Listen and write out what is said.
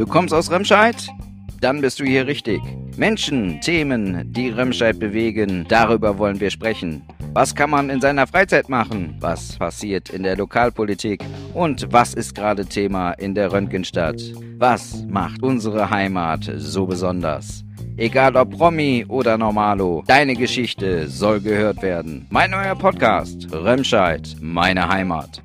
Du kommst aus Remscheid? Dann bist du hier richtig. Menschen, Themen, die Remscheid bewegen, darüber wollen wir sprechen. Was kann man in seiner Freizeit machen? Was passiert in der Lokalpolitik? Und was ist gerade Thema in der Röntgenstadt? Was macht unsere Heimat so besonders? Egal ob Promi oder Normalo, deine Geschichte soll gehört werden. Mein neuer Podcast, Remscheid, meine Heimat.